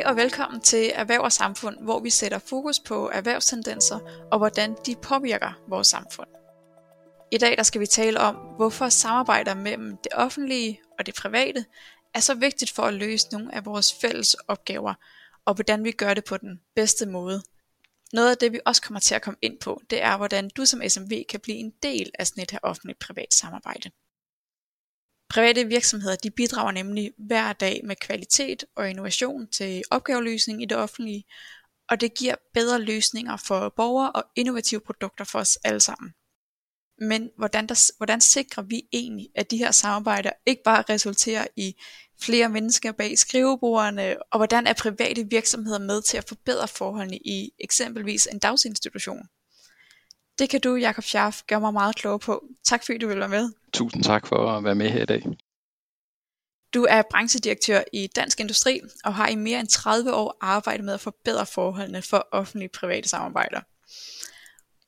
Hej og velkommen til Erhverv og Samfund, hvor vi sætter fokus på erhvervstendenser og hvordan de påvirker vores samfund. I dag der skal vi tale om, hvorfor samarbejder mellem det offentlige og det private er så vigtigt for at løse nogle af vores fælles opgaver, og hvordan vi gør det på den bedste måde. Noget af det, vi også kommer til at komme ind på, det er, hvordan du som SMV kan blive en del af sådan et her offentligt-privat samarbejde. Private virksomheder de bidrager nemlig hver dag med kvalitet og innovation til opgaveløsning i det offentlige, og det giver bedre løsninger for borgere og innovative produkter for os alle sammen. Men hvordan, der, hvordan sikrer vi egentlig, at de her samarbejder ikke bare resulterer i flere mennesker bag skrivebordene, og hvordan er private virksomheder med til at forbedre forholdene i eksempelvis en dagsinstitution? Det kan du, Jakob Schaff, gøre mig meget klogere på. Tak fordi du vil være med. Tusind tak for at være med her i dag. Du er branchedirektør i Dansk Industri og har i mere end 30 år arbejdet med at forbedre forholdene for offentlige private samarbejder.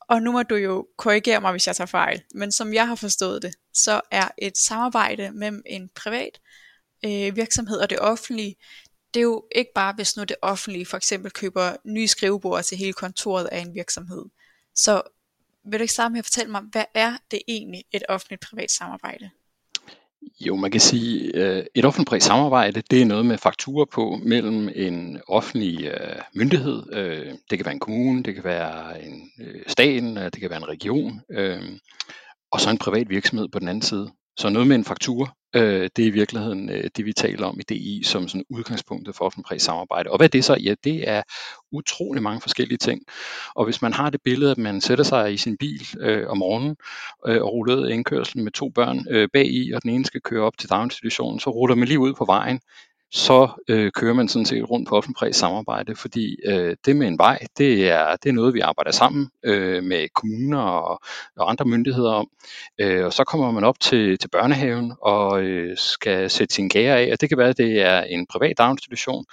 Og nu må du jo korrigere mig, hvis jeg tager fejl, men som jeg har forstået det, så er et samarbejde mellem en privat øh, virksomhed og det offentlige, det er jo ikke bare, hvis nu det offentlige for eksempel køber nye skrivebord til hele kontoret af en virksomhed. Så vil du ikke starte med at fortælle mig, hvad er det egentlig et offentligt-privat samarbejde? Jo, man kan sige, at et offentligt-privat samarbejde, det er noget med fakturer på mellem en offentlig øh, myndighed. Øh, det kan være en kommune, det kan være en staten, det kan være en region, og så en privat virksomhed på den anden side. Så noget med en faktur, øh, det er i virkeligheden øh, det, vi taler om i DI som sådan udgangspunktet for offentlig samarbejde. Og hvad er det så? Ja, det er utrolig mange forskellige ting. Og hvis man har det billede, at man sætter sig i sin bil øh, om morgenen øh, og ruller indkørslen med to børn øh, bag i, og den ene skal køre op til daginstitutionen, så ruller man lige ud på vejen så øh, kører man sådan set rundt på offentlig samarbejde, fordi øh, det med en vej, det er, det er noget, vi arbejder sammen øh, med kommuner og, og andre myndigheder om. Øh, og så kommer man op til, til børnehaven og øh, skal sætte sin kære af, og det kan være, at det er en privat daginstitution.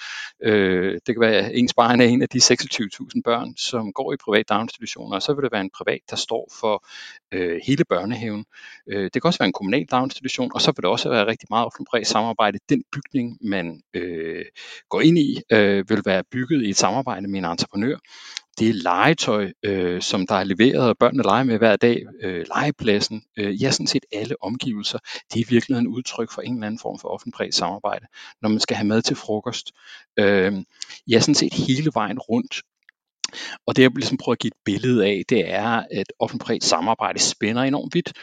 Øh, det kan være, at ens barn er en af de 26.000 børn, som går i privat daginstitutioner, og så vil det være en privat, der står for øh, hele børnehaven. Øh, det kan også være en kommunal daginstitution, og så vil det også være rigtig meget offentlig samarbejde. Den bygning, man øh, går ind i, øh, vil være bygget i et samarbejde med en entreprenør. Det er legetøj, øh, som der er leveret, og børnene leger med hver dag. Øh, legepladsen, øh, ja, sådan set alle omgivelser. Det er i virkeligheden en udtryk for en eller anden form for offentlig samarbejde. Når man skal have mad til frokost. Øh, ja, sådan set hele vejen rundt og det jeg ligesom prøver at give et billede af, det er, at offentligt samarbejde spænder enormt vidt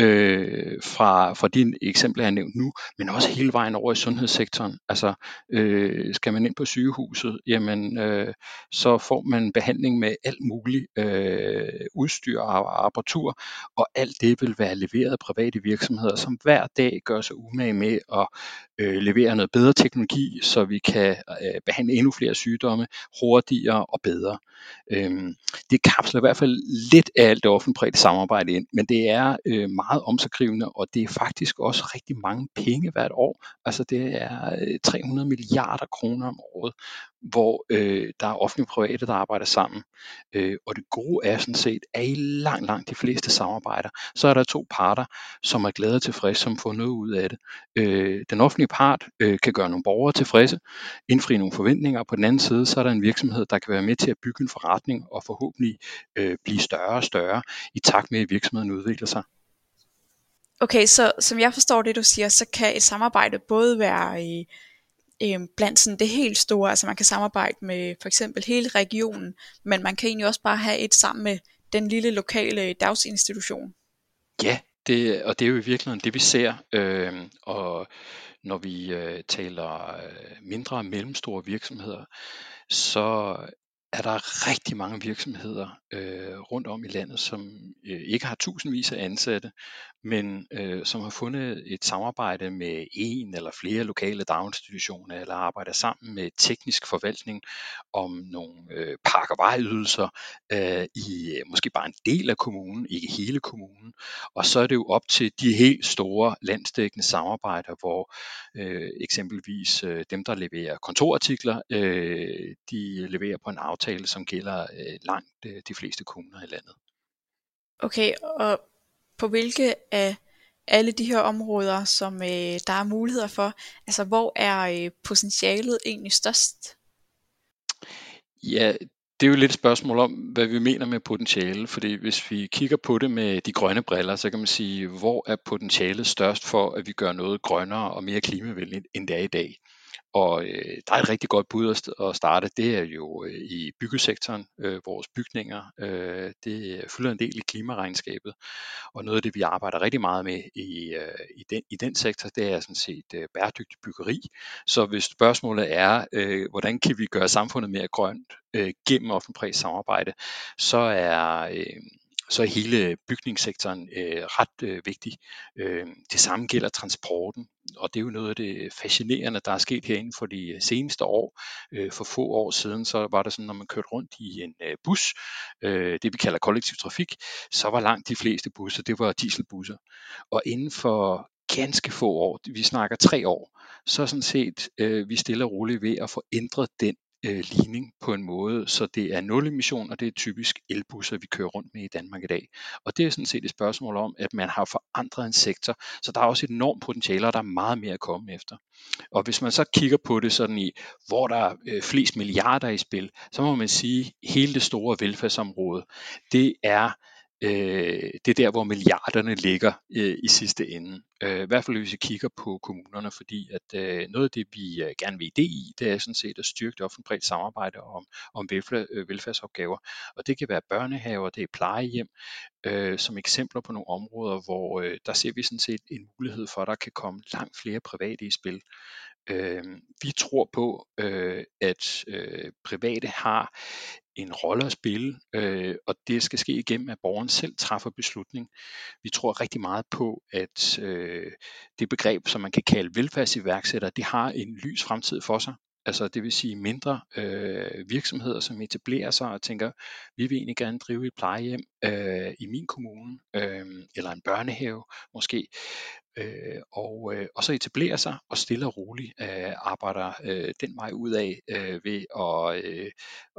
øh, fra, fra de eksempler, jeg har nævnt nu, men også hele vejen over i sundhedssektoren. Altså, øh, skal man ind på sygehuset, jamen, øh, så får man behandling med alt muligt øh, udstyr og apparatur, og alt det vil være leveret af private virksomheder, som hver dag gør sig umage med at øh, levere noget bedre teknologi, så vi kan øh, behandle endnu flere sygdomme hurtigere og bedre. Øhm, det kapsler i hvert fald lidt af alt det offentlige samarbejde ind, men det er øh, meget omsagrivende, og det er faktisk også rigtig mange penge hvert år. Altså det er øh, 300 milliarder kroner om året, hvor øh, der er offentlige private, der arbejder sammen. Øh, og det gode er sådan set, at i langt, langt de fleste samarbejder, så er der to parter, som er glade og tilfredse, som får noget ud af det. Øh, den offentlige part øh, kan gøre nogle borgere tilfredse, indfri nogle forventninger, og på den anden side, så er der en virksomhed, der kan være med til at bygge en forretning og forhåbentlig øh, blive større og større i takt med, at virksomheden udvikler sig. Okay, så som jeg forstår det, du siger, så kan et samarbejde både være i øh, blandt sådan det helt store, altså man kan samarbejde med for eksempel hele regionen, men man kan egentlig også bare have et sammen med den lille lokale øh, dagsinstitution. Ja, det, og det er jo i virkeligheden det, vi ser, øh, og når vi øh, taler øh, mindre og mellemstore virksomheder, så er der rigtig mange virksomheder øh, rundt om i landet, som øh, ikke har tusindvis af ansatte, men øh, som har fundet et samarbejde med en eller flere lokale daginstitutioner, eller arbejder sammen med teknisk forvaltning om nogle øh, park- og vejydelser øh, i øh, måske bare en del af kommunen, ikke hele kommunen. Og så er det jo op til de helt store landsdækkende samarbejder, hvor øh, eksempelvis øh, dem, der leverer kontorartikler, øh, de leverer på en aftale, som gælder øh, langt øh, de fleste kommuner i landet. Okay, og på hvilke af alle de her områder, som øh, der er muligheder for, altså hvor er øh, potentialet egentlig størst? Ja, det er jo lidt et spørgsmål om, hvad vi mener med potentiale, fordi hvis vi kigger på det med de grønne briller, så kan man sige, hvor er potentialet størst for, at vi gør noget grønnere og mere klimavenligt, end det er i dag. Og øh, der er et rigtig godt bud at starte, det er jo øh, i byggesektoren, øh, vores bygninger, øh, det fylder en del i klimaregnskabet, og noget af det, vi arbejder rigtig meget med i, øh, i, den, i den sektor, det er sådan set øh, bæredygtig byggeri. Så hvis spørgsmålet er, øh, hvordan kan vi gøre samfundet mere grønt øh, gennem offentlig samarbejde, så er... Øh, så er hele bygningssektoren øh, ret øh, vigtig. Øh, det samme gælder transporten, og det er jo noget af det fascinerende, der er sket herinde for de seneste år. Øh, for få år siden, så var det sådan, når man kørte rundt i en øh, bus, øh, det vi kalder kollektiv trafik, så var langt de fleste busser, det var dieselbusser. Og inden for ganske få år, vi snakker tre år, så sådan set øh, vi stille og roligt ved at få ændret den øh, ligning på en måde, så det er nul emission, og det er typisk elbusser, vi kører rundt med i Danmark i dag. Og det er sådan set et spørgsmål om, at man har forandret en sektor, så der er også et enormt potentiale, og der er meget mere at komme efter. Og hvis man så kigger på det sådan i, hvor der er øh, flest milliarder i spil, så må man sige, at hele det store velfærdsområde, det er øh, det er der, hvor milliarderne ligger øh, i sidste ende. Øh, I hvert fald hvis vi kigger på kommunerne, fordi at øh, noget af det, vi øh, gerne vil idé i, det er sådan set at styrke det offentligt samarbejde om, om velfærd, øh, velfærdsopgaver. Og det kan være børnehaver, det er plejehjem, øh, som eksempler på nogle områder, hvor øh, der ser vi sådan set en mulighed for, at der kan komme langt flere private i spil. Øh, vi tror på, øh, at øh, private har en rolle at spille, øh, og det skal ske igennem, at borgeren selv træffer beslutning. Vi tror rigtig meget på, at øh, det begreb, som man kan kalde velfærdsiværksætter, det har en lys fremtid for sig. Altså det vil sige mindre øh, virksomheder, som etablerer sig og tænker, vi vil egentlig gerne drive et plejehjem øh, i min kommune, øh, eller en børnehave måske, øh, og, øh, og så etablere sig og stille og roligt øh, arbejder øh, den vej ud af øh, ved at, øh,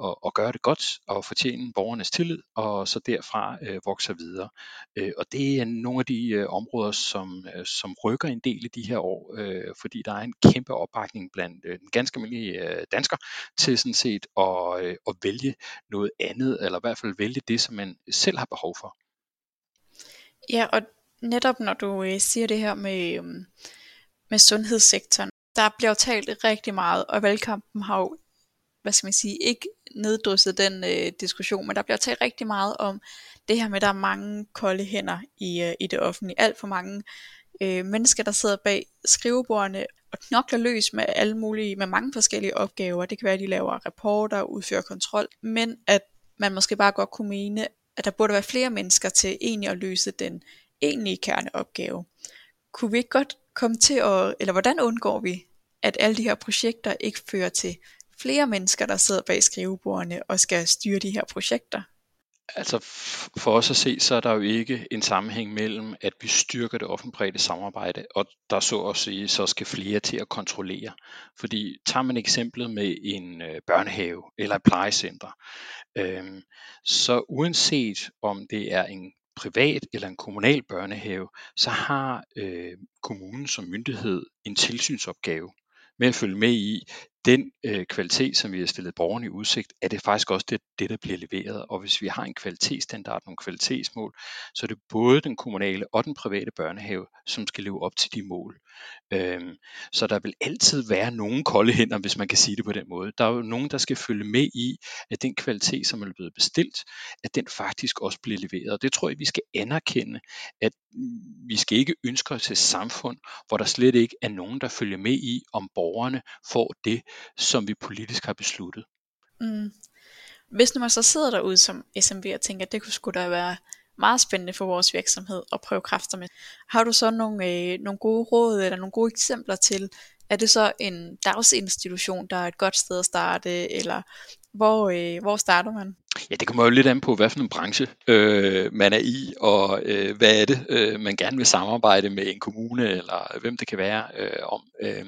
at, at gøre det godt og fortjene borgernes tillid, og så derfra øh, vokser videre. Øh, og det er nogle af de øh, områder, som, øh, som rykker en del i de her år, øh, fordi der er en kæmpe opbakning blandt øh, den ganske almindelige øh, dansker til sådan set at, øh, at vælge noget andet, eller i hvert fald vælge det, som man selv har behov for. Ja, og netop når du øh, siger det her med, øh, med sundhedssektoren, der bliver jo talt rigtig meget, og valgkampen har jo, hvad skal man sige, ikke neddrysset den øh, diskussion, men der bliver talt rigtig meget om det her med, at der er mange kolde hænder i, øh, i det offentlige. Alt for mange øh, mennesker, der sidder bag skrivebordene og knokler løs med alle mulige, med mange forskellige opgaver. Det kan være, at de laver rapporter, udfører kontrol, men at man måske bare godt kunne mene, at der burde være flere mennesker til egentlig at løse den egentlige kerneopgave. Kunne vi ikke godt komme til at, eller hvordan undgår vi, at alle de her projekter ikke fører til flere mennesker, der sidder bag skrivebordene og skal styre de her projekter? Altså for os at se, så er der jo ikke en sammenhæng mellem, at vi styrker det offentlige samarbejde, og der så at sige, så skal flere til at kontrollere. Fordi tager man eksemplet med en øh, børnehave eller et plejecenter, øhm, så uanset om det er en privat eller en kommunal børnehave, så har øh, kommunen som myndighed en tilsynsopgave med at følge med i, den øh, kvalitet, som vi har stillet borgerne i udsigt, er det faktisk også det, det, der bliver leveret. Og hvis vi har en kvalitetsstandard, nogle kvalitetsmål, så er det både den kommunale og den private børnehave, som skal leve op til de mål. Øhm, så der vil altid være nogle kolde hænder, hvis man kan sige det på den måde. Der er jo nogen, der skal følge med i, at den kvalitet, som er blevet bestilt, at den faktisk også bliver leveret. Og det tror jeg, vi skal anerkende, at vi skal ikke ønske os et samfund, hvor der slet ikke er nogen, der følger med i, om borgerne får det, som vi politisk har besluttet. Mm. Hvis nu man så sidder derude som SMV og tænker, at det kunne sgu da være meget spændende for vores virksomhed at prøve kræfter med. Har du så nogle, øh, nogle gode råd eller nogle gode eksempler til, er det så en dagsinstitution, der er et godt sted at starte, eller hvor, øh, hvor starter man? Ja, det kommer jo lidt an på, hvad for en branche øh, man er i, og øh, hvad er det, øh, man gerne vil samarbejde med en kommune, eller hvem det kan være øh, om. Øh,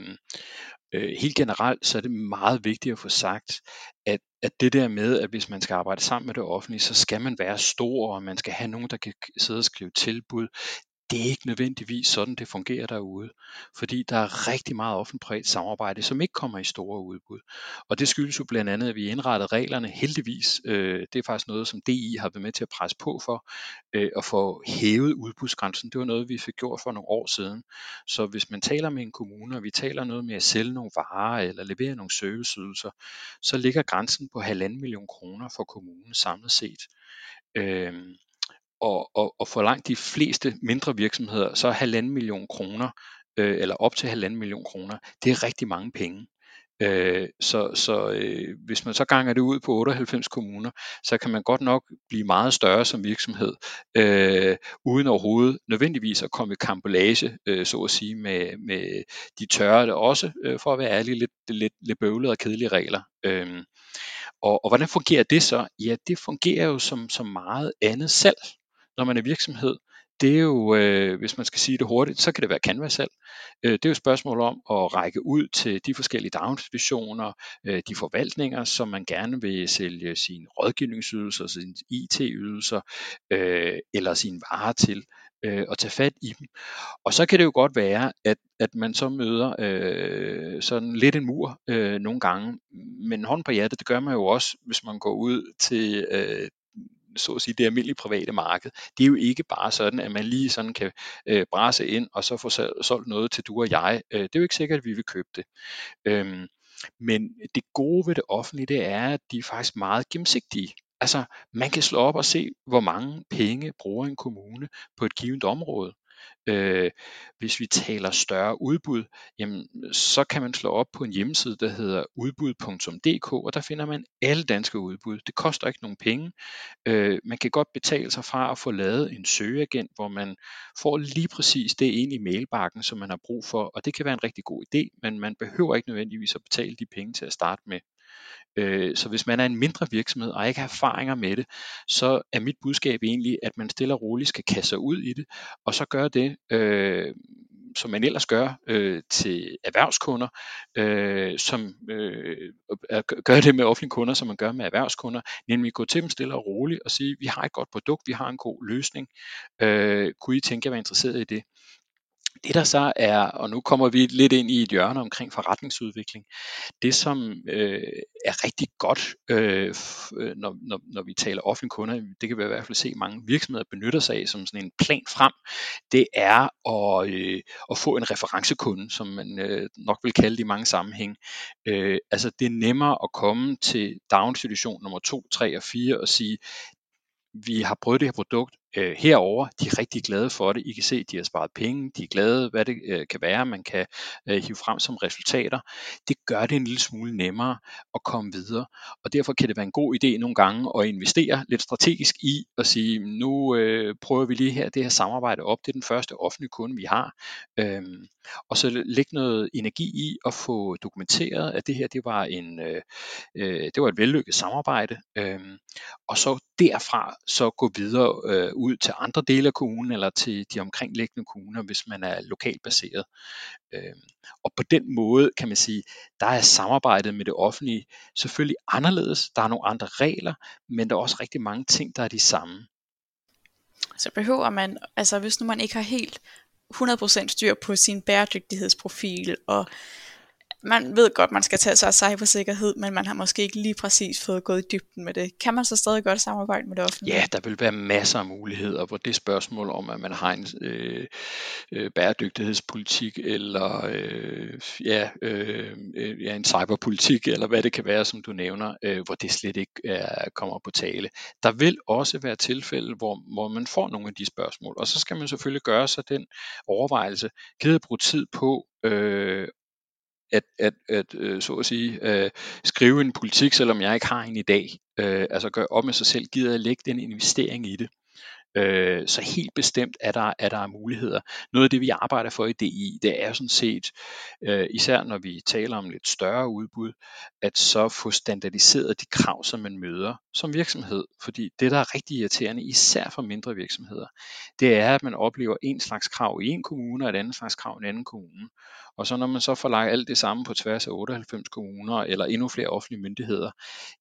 øh, helt generelt så er det meget vigtigt at få sagt, at, at det der med, at hvis man skal arbejde sammen med det offentlige, så skal man være stor, og man skal have nogen, der kan sidde og skrive tilbud det er ikke nødvendigvis sådan, det fungerer derude. Fordi der er rigtig meget offentligt samarbejde, som ikke kommer i store udbud. Og det skyldes jo blandt andet, at vi indrettet reglerne heldigvis. Øh, det er faktisk noget, som DI har været med til at presse på for, øh, at få hævet udbudsgrænsen. Det var noget, vi fik gjort for nogle år siden. Så hvis man taler med en kommune, og vi taler noget med at sælge nogle varer eller levere nogle serviceydelser, så ligger grænsen på halvanden million kroner for kommunen samlet set. Øh, og, og, og for langt de fleste mindre virksomheder, så er halvanden million kroner, øh, eller op til halvanden million kroner, det er rigtig mange penge. Øh, så så øh, hvis man så ganger det ud på 98 kommuner, så kan man godt nok blive meget større som virksomhed, øh, uden overhovedet nødvendigvis at komme i kampolage, øh, så at sige, med, med de tørre, det også, øh, for at være ærlig, lidt, lidt, lidt bøvlede og kedelige regler. Øh, og, og hvordan fungerer det så? Ja, det fungerer jo som, som meget andet selv når man er virksomhed det er jo, øh, hvis man skal sige det hurtigt, så kan det være canvas-salg. Øh, det er jo et spørgsmål om at række ud til de forskellige daginstitutioner, øh, de forvaltninger, som man gerne vil sælge sine rådgivningsydelser, sine IT-ydelser øh, eller sine varer til øh, og tage fat i dem. Og så kan det jo godt være, at, at man så møder øh, sådan lidt en mur øh, nogle gange, men hånd på hjertet, det gør man jo også, hvis man går ud til, øh, så at sige, det almindelige private marked. Det er jo ikke bare sådan, at man lige sådan kan øh, brase ind og så få solgt noget til du og jeg. Øh, det er jo ikke sikkert, at vi vil købe det. Øhm, men det gode ved det offentlige, det er, at de er faktisk meget gennemsigtige. Altså, man kan slå op og se, hvor mange penge bruger en kommune på et givet område. Øh, hvis vi taler større udbud, jamen, så kan man slå op på en hjemmeside, der hedder udbud.dk, og der finder man alle danske udbud. Det koster ikke nogen penge. Øh, man kan godt betale sig fra at få lavet en søgeagent, hvor man får lige præcis det ind i mailbakken, som man har brug for, og det kan være en rigtig god idé, men man behøver ikke nødvendigvis at betale de penge til at starte med. Øh, så hvis man er en mindre virksomhed og ikke har erfaringer med det, så er mit budskab egentlig, at man stille og roligt skal kaste sig ud i det, og så gøre det, øh, som man ellers gør øh, til erhvervskunder, øh, som øh, gør det med offentlige kunder, som man gør med erhvervskunder, nemlig gå til dem stille og roligt og sige, vi har et godt produkt, vi har en god løsning, øh, kunne I tænke jer at være interesseret i det? Det der så er, og nu kommer vi lidt ind i et hjørne omkring forretningsudvikling, det som øh, er rigtig godt, øh, øh, når, når, når vi taler offentlige kunder, det kan vi i hvert fald se mange virksomheder benytter sig af som sådan en plan frem, det er at, øh, at få en referencekunde, som man øh, nok vil kalde det i mange sammenhæng. Øh, altså det er nemmere at komme til daginstitution nummer 2, 3 og 4 og sige, vi har prøvet det her produkt øh, herover. De er rigtig glade for det. I kan se, at de har sparet penge. De er glade, hvad det øh, kan være, man kan øh, hive frem som resultater. Det gør det en lille smule nemmere at komme videre. Og derfor kan det være en god idé nogle gange at investere lidt strategisk i at sige, nu øh, prøver vi lige her det her samarbejde op. Det er den første offentlige kunde, vi har. Øhm, og så lægge noget energi i at få dokumenteret, at det her det var en øh, øh, det var et vellykket samarbejde. Øh, og så derfra så gå videre øh, ud til andre dele af kommunen eller til de omkringliggende kommuner, hvis man er lokalt baseret. Øh, og på den måde kan man sige, der er samarbejdet med det offentlige selvfølgelig anderledes. Der er nogle andre regler, men der er også rigtig mange ting, der er de samme. Så behøver man, altså hvis nu man ikke har helt 100% styr på sin bæredygtighedsprofil og man ved godt, man skal tage sig af cybersikkerhed, men man har måske ikke lige præcis fået gået i dybden med det. Kan man så stadig godt samarbejde med det offentlige? Ja, der vil være masser af muligheder, hvor det spørgsmål om, at man har en øh, øh, bæredygtighedspolitik, eller øh, ja, øh, øh, ja, en cyberpolitik, eller hvad det kan være, som du nævner, øh, hvor det slet ikke er, kommer på tale. Der vil også være tilfælde, hvor, hvor man får nogle af de spørgsmål, og så skal man selvfølgelig gøre sig den overvejelse, kan jeg bruge tid på øh, at, at, at øh, så at sige, øh, skrive en politik, selvom jeg ikke har en i dag. Øh, altså gøre op med sig selv, gider jeg lægge den investering i det. Øh, så helt bestemt er der, er der muligheder. Noget af det, vi arbejder for i DI, det er sådan set, øh, især når vi taler om lidt større udbud, at så få standardiseret de krav, som man møder som virksomhed. Fordi det, der er rigtig irriterende, især for mindre virksomheder, det er, at man oplever en slags krav i en kommune og et andet slags krav i en anden kommune. Og så når man så får lagt alt det samme på tværs af 98 kommuner eller endnu flere offentlige myndigheder,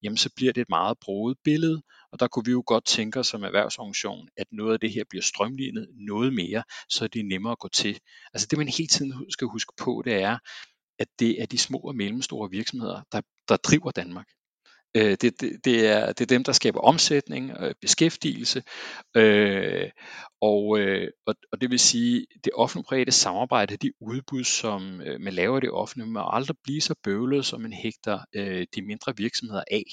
jamen så bliver det et meget broget billede, Og der kunne vi jo godt tænke os som erhvervsorganisation, at noget af det her bliver strømlignet noget mere, så det er nemmere at gå til. Altså det man hele tiden skal huske på, det er, at det er de små og mellemstore virksomheder, der, der driver Danmark. Øh, det, det, det, er, det er dem, der skaber omsætning og beskæftigelse, øh, og, øh, og, og det vil sige, det offentlige samarbejde, de udbud, som øh, man laver det offentlige, må aldrig blive så bøvlet, som man hægter øh, de mindre virksomheder af.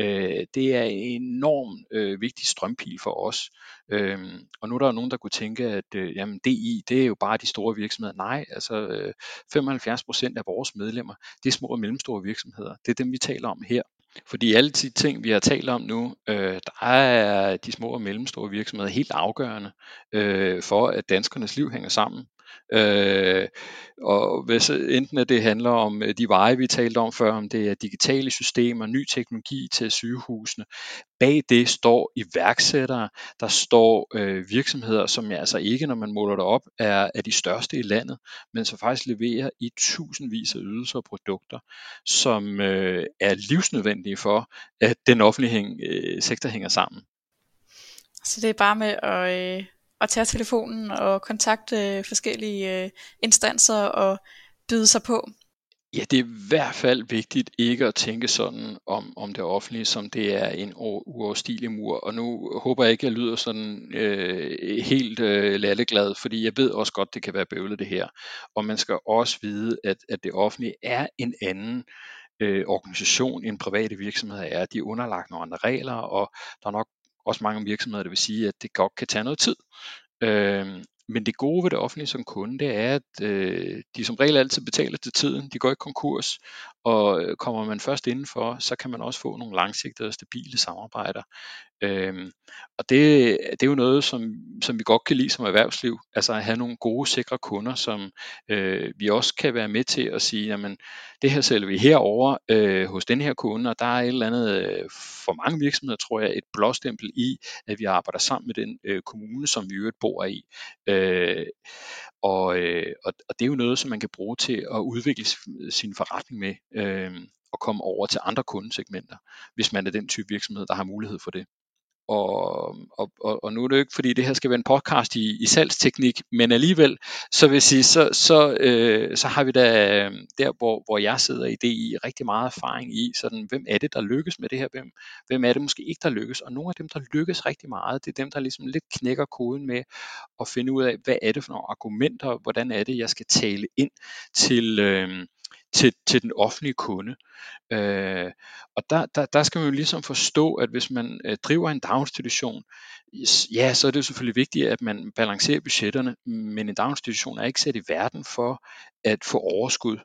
Øh, det er en enorm øh, vigtig strømpil for os. Øh, og nu er der nogen, der kunne tænke, at øh, jamen, DI, det er jo bare de store virksomheder. Nej, altså øh, 75% af vores medlemmer, det er små og mellemstore virksomheder. Det er dem, vi taler om her. Fordi alle de ting, vi har talt om nu, øh, der er de små og mellemstore virksomheder helt afgørende øh, for, at danskernes liv hænger sammen. Øh, og hvis enten at det handler om øh, de veje, vi talte om før, om det er digitale systemer, ny teknologi til sygehusene, bag det står iværksættere, der står øh, virksomheder, som jeg altså ikke, når man måler det op, er, er de største i landet, men som faktisk leverer i tusindvis af ydelser og produkter, som øh, er livsnødvendige for, at den offentlige hæng, øh, sektor hænger sammen. Så det er bare med at, øh, at tage telefonen og kontakte forskellige øh, instanser og byde sig på. Ja, det er i hvert fald vigtigt ikke at tænke sådan om, om det offentlige, som det er en uoverstigelig mur. Og nu håber jeg ikke, at jeg lyder sådan øh, helt øh, lalleglad, fordi jeg ved også godt, det kan være bøvlet det her. Og man skal også vide, at, at det offentlige er en anden øh, organisation end private virksomheder er. De er underlagt nogle andre regler, og der er nok også mange virksomheder, der vil sige, at det godt kan tage noget tid. Øh, men det gode ved det offentlige som kunde, det er, at øh, de som regel altid betaler til tiden. De går ikke konkurs, og øh, kommer man først indenfor, så kan man også få nogle langsigtede og stabile samarbejder. Øhm, og det, det er jo noget, som, som vi godt kan lide som erhvervsliv, altså at have nogle gode, sikre kunder, som øh, vi også kan være med til at sige, jamen det her sælger vi herover øh, hos den her kunde, og der er et eller andet, øh, for mange virksomheder tror jeg, et blåstempel i, at vi arbejder sammen med den øh, kommune, som vi øvrigt bor i. Øh, og, øh, og, og det er jo noget, som man kan bruge til at udvikle sin forretning med, øh, og komme over til andre kundesegmenter, hvis man er den type virksomhed, der har mulighed for det. Og, og, og, og nu er det jo ikke, fordi det her skal være en podcast i, i salgsteknik, men alligevel, så vil jeg sige, så, så, øh, så har vi da øh, der, hvor, hvor jeg sidder i det, i rigtig meget erfaring i, sådan, hvem er det, der lykkes med det her, hvem, hvem er det måske ikke, der lykkes, og nogle af dem, der lykkes rigtig meget, det er dem, der ligesom lidt knækker koden med at finde ud af, hvad er det for nogle argumenter, hvordan er det, jeg skal tale ind til, øh, til, til den offentlige kunde. Øh, og der, der, der skal man jo ligesom forstå, at hvis man øh, driver en daginstitution, ja, så er det jo selvfølgelig vigtigt, at man balancerer budgetterne, men en daginstitution er ikke sat i verden for at få overskud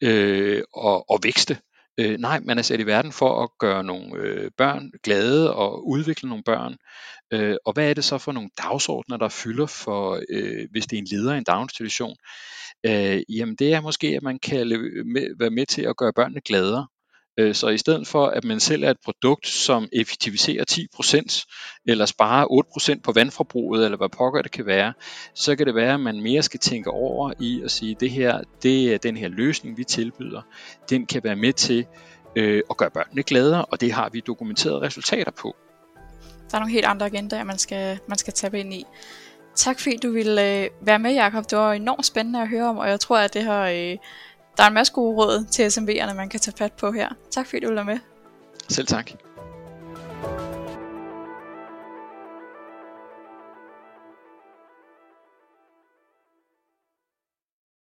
øh, og, og vækste. Øh, nej, man er sat i verden for at gøre nogle øh, børn glade og udvikle nogle børn. Øh, og hvad er det så for nogle dagsordner, der fylder for, øh, hvis det er en leder i en daginstitution? Øh, jamen det er måske, at man kan med, være med til at gøre børnene gladere. Øh, så i stedet for, at man sælger et produkt, som effektiviserer 10%, eller sparer 8% på vandforbruget, eller hvad pokker det kan være, så kan det være, at man mere skal tænke over i at sige, det her, det er den her løsning, vi tilbyder, den kan være med til øh, at gøre børnene gladere, og det har vi dokumenteret resultater på. Der er nogle helt andre agendaer, man skal, man skal tabe ind i. Tak fordi du ville øh, være med, Jakob. Det var enormt spændende at høre om, og jeg tror, at det her, øh, der er en masse gode råd til SMV'erne, man kan tage fat på her. Tak fordi du var med. Selv tak.